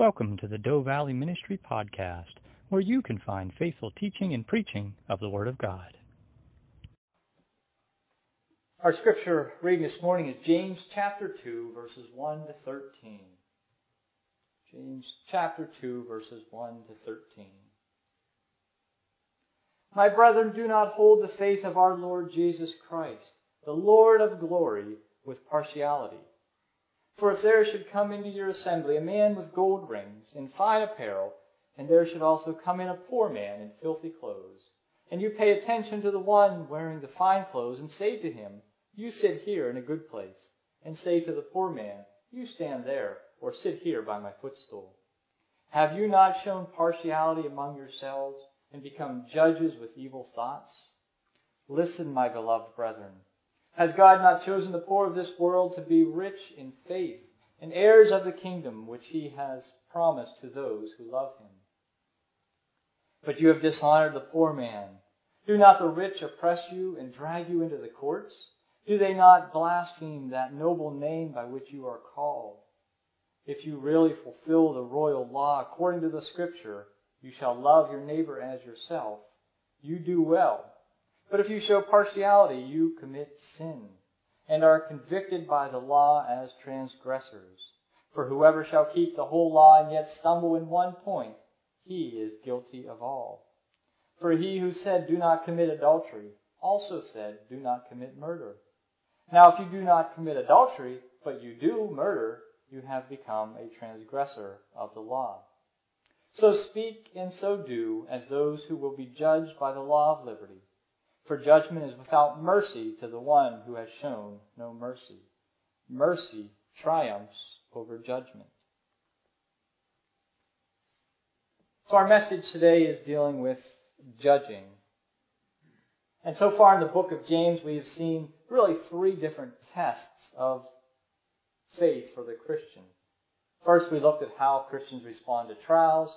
Welcome to the Doe Valley Ministry Podcast, where you can find faithful teaching and preaching of the Word of God. Our scripture reading this morning is James chapter 2, verses 1 to 13. James chapter 2, verses 1 to 13. My brethren, do not hold the faith of our Lord Jesus Christ, the Lord of glory, with partiality. For if there should come into your assembly a man with gold rings and fine apparel, and there should also come in a poor man in filthy clothes, and you pay attention to the one wearing the fine clothes, and say to him, You sit here in a good place, and say to the poor man, You stand there, or sit here by my footstool. Have you not shown partiality among yourselves, and become judges with evil thoughts? Listen, my beloved brethren. Has God not chosen the poor of this world to be rich in faith and heirs of the kingdom which he has promised to those who love him? But you have dishonored the poor man. Do not the rich oppress you and drag you into the courts? Do they not blaspheme that noble name by which you are called? If you really fulfill the royal law according to the scripture, you shall love your neighbor as yourself. You do well. But if you show partiality, you commit sin, and are convicted by the law as transgressors. For whoever shall keep the whole law and yet stumble in one point, he is guilty of all. For he who said, Do not commit adultery, also said, Do not commit murder. Now if you do not commit adultery, but you do murder, you have become a transgressor of the law. So speak and so do as those who will be judged by the law of liberty. For judgment is without mercy to the one who has shown no mercy. Mercy triumphs over judgment. So our message today is dealing with judging. And so far in the book of James, we have seen really three different tests of faith for the Christian. First, we looked at how Christians respond to trials.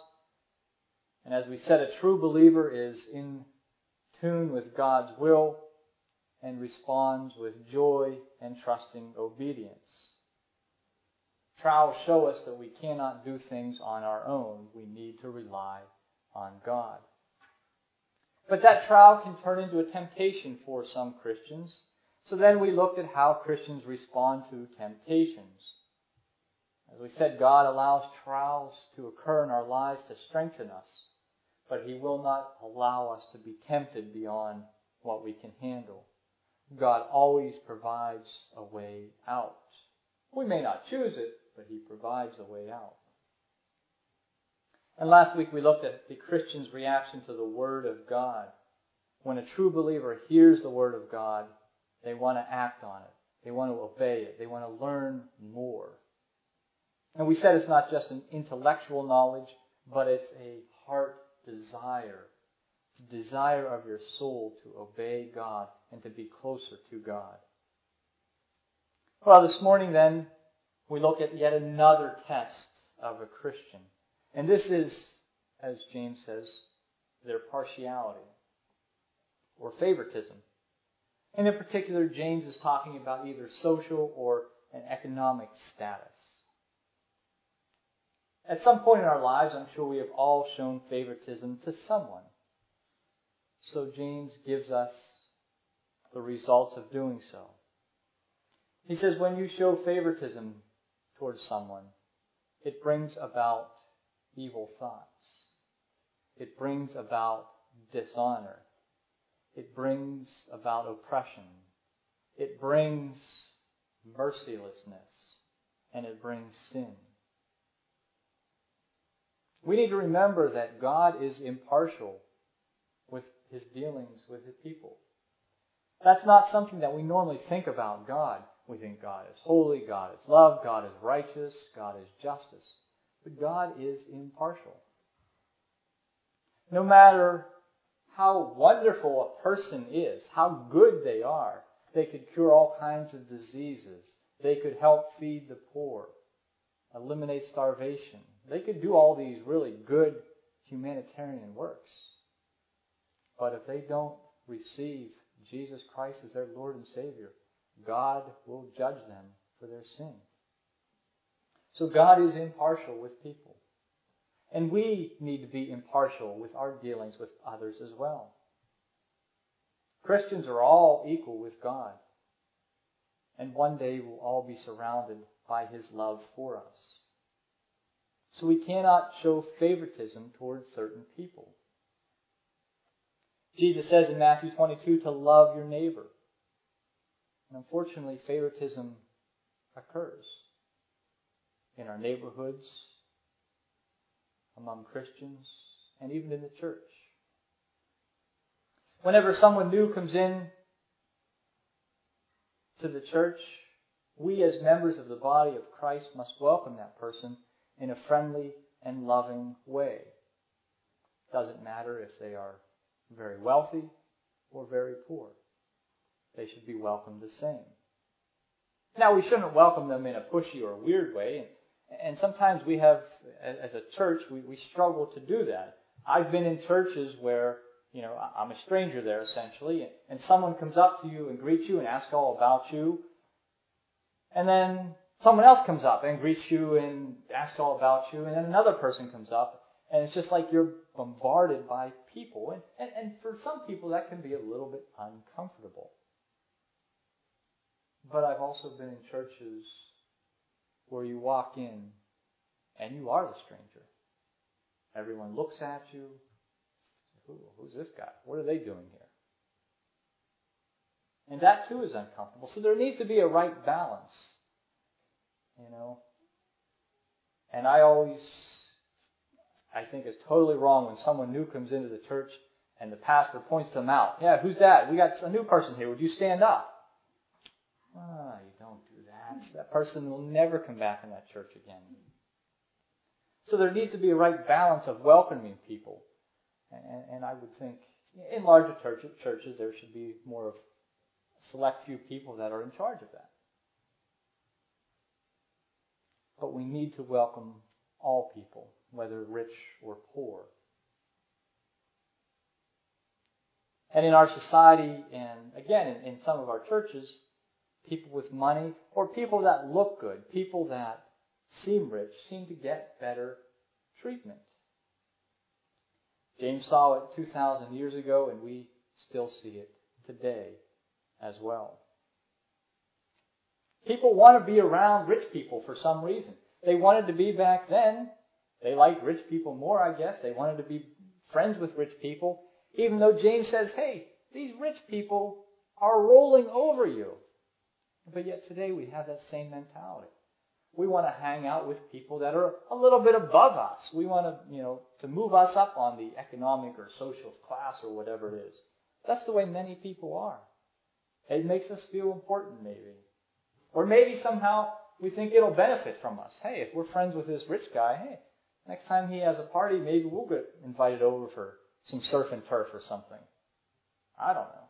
And as we said, a true believer is in tune with God's will and responds with joy and trusting obedience. Trials show us that we cannot do things on our own. We need to rely on God. But that trial can turn into a temptation for some Christians. So then we looked at how Christians respond to temptations. As we said, God allows trials to occur in our lives to strengthen us but He will not allow us to be tempted beyond what we can handle. God always provides a way out. We may not choose it, but He provides a way out. And last week we looked at the Christian's reaction to the Word of God. When a true believer hears the Word of God, they want to act on it. They want to obey it. They want to learn more. And we said it's not just an intellectual knowledge, but it's a heart desire, desire of your soul to obey God and to be closer to God. Well, this morning then, we look at yet another test of a Christian. And this is, as James says, their partiality or favoritism. And in particular, James is talking about either social or an economic status. At some point in our lives, I'm sure we have all shown favoritism to someone. So James gives us the results of doing so. He says, when you show favoritism towards someone, it brings about evil thoughts. It brings about dishonor. It brings about oppression. It brings mercilessness. And it brings sin. We need to remember that God is impartial with his dealings with his people. That's not something that we normally think about God. We think God is holy, God is love, God is righteous, God is justice. But God is impartial. No matter how wonderful a person is, how good they are, they could cure all kinds of diseases. They could help feed the poor, eliminate starvation, they could do all these really good humanitarian works. But if they don't receive Jesus Christ as their Lord and Savior, God will judge them for their sin. So God is impartial with people. And we need to be impartial with our dealings with others as well. Christians are all equal with God. And one day we'll all be surrounded by His love for us. So we cannot show favoritism towards certain people. Jesus says in Matthew 22 to love your neighbor. And unfortunately, favoritism occurs in our neighborhoods, among Christians, and even in the church. Whenever someone new comes in to the church, we as members of the body of Christ must welcome that person in a friendly and loving way. Doesn't matter if they are very wealthy or very poor. They should be welcomed the same. Now, we shouldn't welcome them in a pushy or weird way, and, sometimes we have, as a church, we, we struggle to do that. I've been in churches where, you know, I'm a stranger there essentially, and someone comes up to you and greets you and asks all about you, and then someone else comes up and greets you and asks all about you, and then another person comes up, and it's just like you're bombarded by people. And, and, and for some people, that can be a little bit uncomfortable. But I've also been in churches where you walk in and you are the stranger. Everyone looks at you. Who, who's this guy? What are they doing here? And that too is uncomfortable. So there needs to be a right balance. You know? And I always, I think it's totally wrong when someone new comes into the church and the pastor points them out. Yeah, who's that? We got a new person here. Would you stand up? Ah, you don't do that. That person will never come back in that church again. So there needs to be a right balance of welcoming people. And, and I would think in larger churches, churches there should be more of select few people that are in charge of that. But we need to welcome all people, whether rich or poor. And in our society, and again, in, in some of our churches, people with money, or people that look good, people that seem rich, seem to get better treatment. James saw it 2,000 years ago, and we still see it today as well. People want to be around rich people for some reason. They wanted to be back then. They liked rich people more, I guess. They wanted to be friends with rich people, even though James says, hey, these rich people are rolling over you. But yet today we have that same mentality. We want to hang out with people that are a little bit above us. We want to, you know, to move us up on the economic or social class or whatever it is. That's the way many people are. It makes us feel important, maybe. Or maybe somehow we think it'll benefit from us. Hey, if we're friends with this rich guy, hey, next time he has a party, maybe we'll get invited over for some surf and turf or something. I don't know.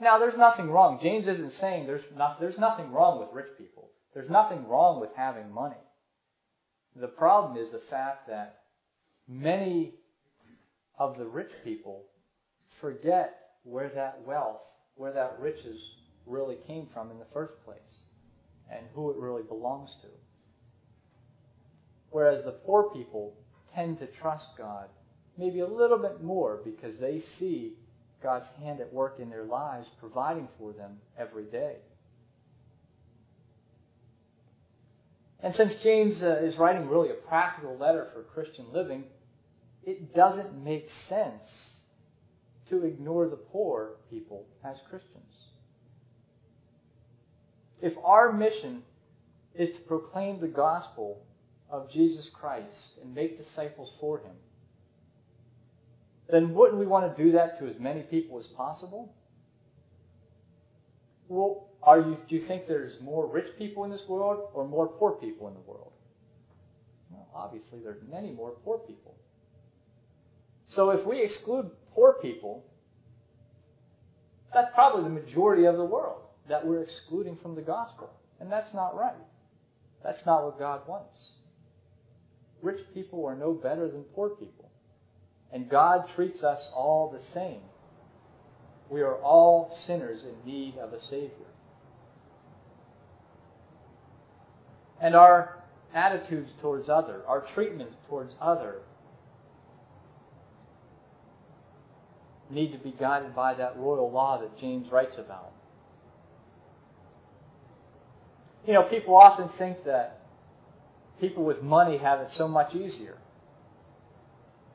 Now, there's nothing wrong. James isn't saying there's, not, there's nothing wrong with rich people. There's nothing wrong with having money. The problem is the fact that many of the rich people forget where that wealth, where that riches really came from in the first place and who it really belongs to. Whereas the poor people tend to trust God maybe a little bit more because they see God's hand at work in their lives, providing for them every day. And since James uh, is writing really a practical letter for Christian living, it doesn't make sense to ignore the poor people as Christians. If our mission is to proclaim the gospel of Jesus Christ and make disciples for Him, then wouldn't we want to do that to as many people as possible? Well, are you, do you think there's more rich people in this world or more poor people in the world? Well, obviously, there's many more poor people. So if we exclude poor people, that's probably the majority of the world that we're excluding from the gospel. And that's not right. That's not what God wants. Rich people are no better than poor people. And God treats us all the same. We are all sinners in need of a Savior. And our attitudes towards other, our treatment towards other, need to be guided by that royal law that James writes about. You know, people often think that people with money have it so much easier.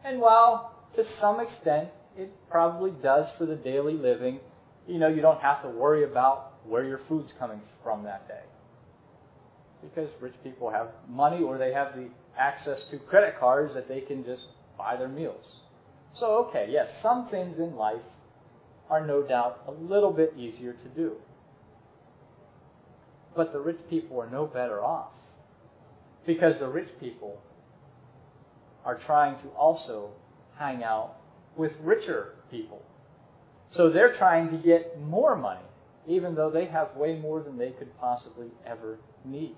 And while to some extent it probably does for the daily living, you know, you don't have to worry about where your food's coming from that day. Because rich people have money or they have the access to credit cards that they can just buy their meals. So, okay, yes, some things in life are no doubt a little bit easier to do. But the rich people are no better off. Because the rich people are trying to also hang out with richer people. So they're trying to get more money, even though they have way more than they could possibly ever need.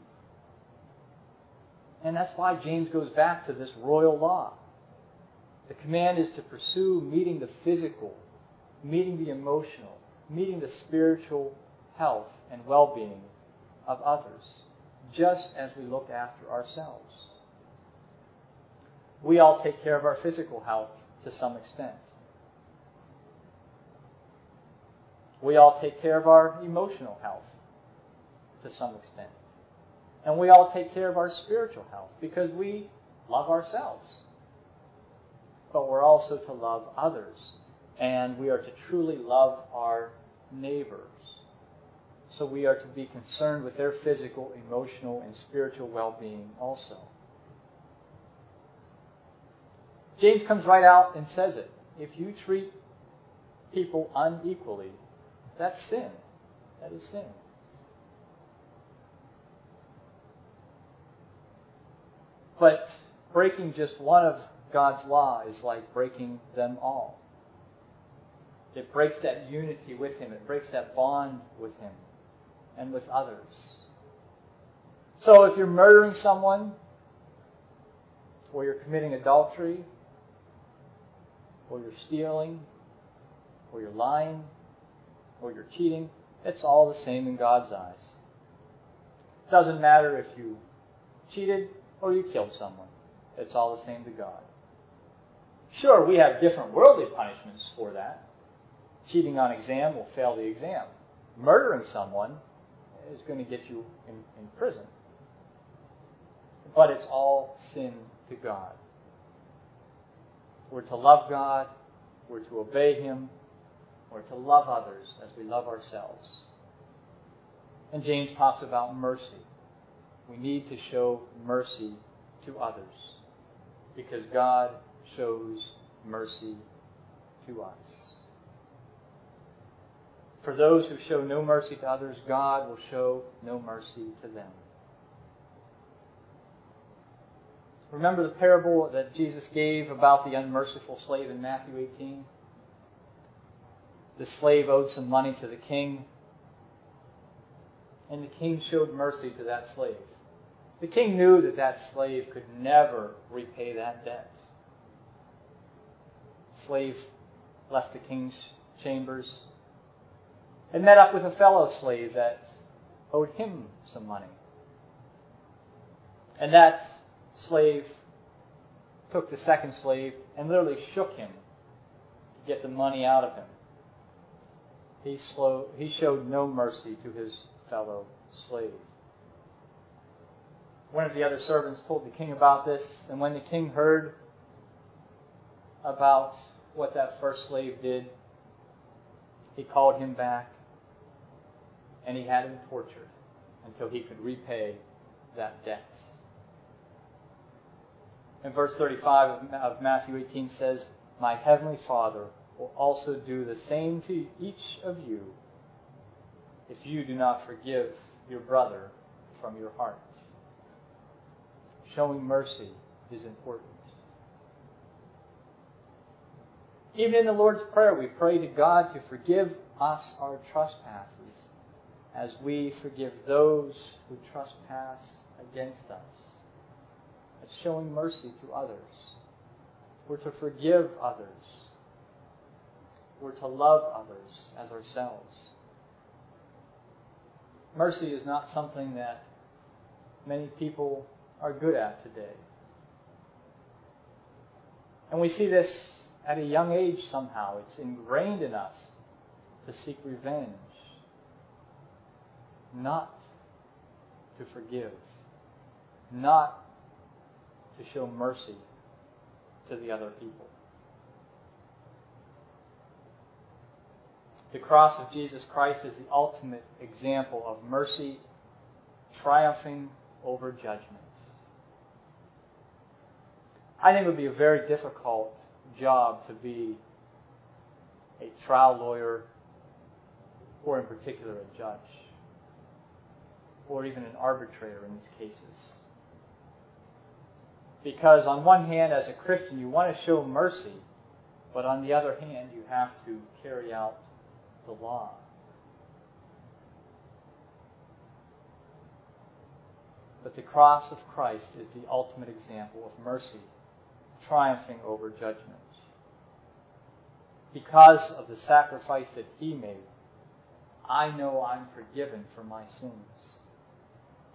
And that's why James goes back to this royal law. The command is to pursue meeting the physical, meeting the emotional, meeting the spiritual health and well being of others, just as we look after ourselves. We all take care of our physical health to some extent. We all take care of our emotional health to some extent. And we all take care of our spiritual health because we love ourselves. But we're also to love others. And we are to truly love our neighbors. So we are to be concerned with their physical, emotional, and spiritual well being also. James comes right out and says it. If you treat people unequally, that's sin. That is sin. But breaking just one of God's law is like breaking them all. It breaks that unity with Him. It breaks that bond with Him and with others. So if you're murdering someone, or you're committing adultery, or you're stealing, or you're lying, or you're cheating, it's all the same in God's eyes. It doesn't matter if you cheated or you killed someone. It's all the same to God. Sure, we have different worldly punishments for that. Cheating on exam will fail the exam. Murdering someone is going to get you in, in prison. But it's all sin to God. We're to love God, we're to obey Him, we're to love others as we love ourselves. And James talks about mercy. We need to show mercy to others because God shows mercy to us. For those who show no mercy to others, God will show no mercy to them. Remember the parable that Jesus gave about the unmerciful slave in Matthew 18? The slave owed some money to the king, and the king showed mercy to that slave. The king knew that that slave could never repay that debt. The slave left the king's chambers and met up with a fellow slave that owed him some money. And that slave took the second slave and literally shook him to get the money out of him. He, slow, he showed no mercy to his fellow slave. One of the other servants told the king about this, and when the king heard about what that first slave did, he called him back and he had him tortured until he could repay that debt. And verse 35 of Matthew 18 says, My heavenly Father will also do the same to each of you if you do not forgive your brother from your heart. Showing mercy is important. Even in the Lord's Prayer, we pray to God to forgive us our trespasses as we forgive those who trespass against us. It's showing mercy to others. We're to forgive others. We're to love others as ourselves. Mercy is not something that many people are good at today. And we see this at a young age somehow. It's ingrained in us to seek revenge, not to forgive, not to show mercy to the other people. The cross of Jesus Christ is the ultimate example of mercy triumphing over judgment. I think it would be a very difficult job to be a trial lawyer or, in particular, a judge or even an arbitrator in these cases. Because, on one hand, as a Christian, you want to show mercy, but on the other hand, you have to carry out the law. But the cross of Christ is the ultimate example of mercy triumphing over judgment. Because of the sacrifice that He made, I know I'm forgiven for my sins.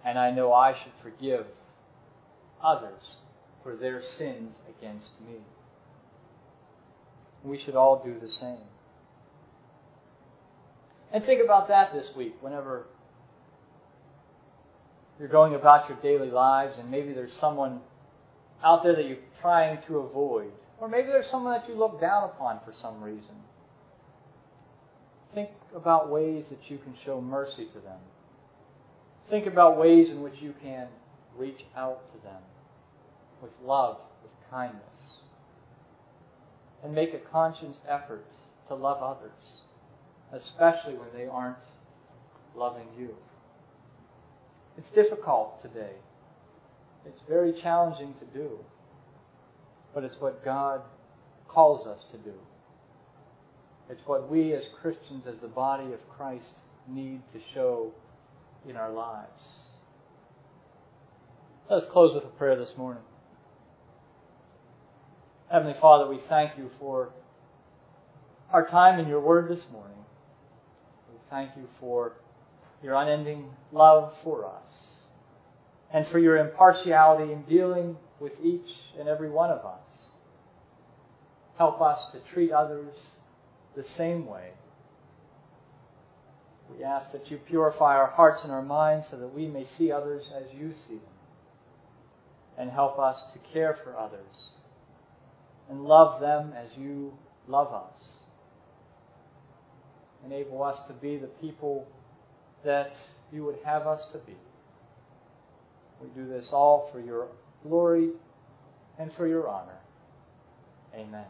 And I know I should forgive others for their sins against me. We should all do the same. And think about that this week whenever you're going about your daily lives and maybe there's someone out there that you're trying to avoid. Or maybe there's someone that you look down upon for some reason. Think about ways that you can show mercy to them. Think about ways in which you can reach out to them with love, with kindness. And make a conscious effort to love others, especially when they aren't loving you. It's difficult today. It's very challenging to do. But it's what God calls us to do. It's what we as Christians, as the body of Christ, need to show in our lives. Let us close with a prayer this morning. Heavenly Father, we thank you for our time in your word this morning. We thank you for your unending love for us and for your impartiality in dealing with each and every one of us. Help us to treat others the same way. We ask that you purify our hearts and our minds so that we may see others as you see them. And help us to care for others and love them as you love us. Enable us to be the people that you would have us to be. We do this all for your glory and for your honor. Amen.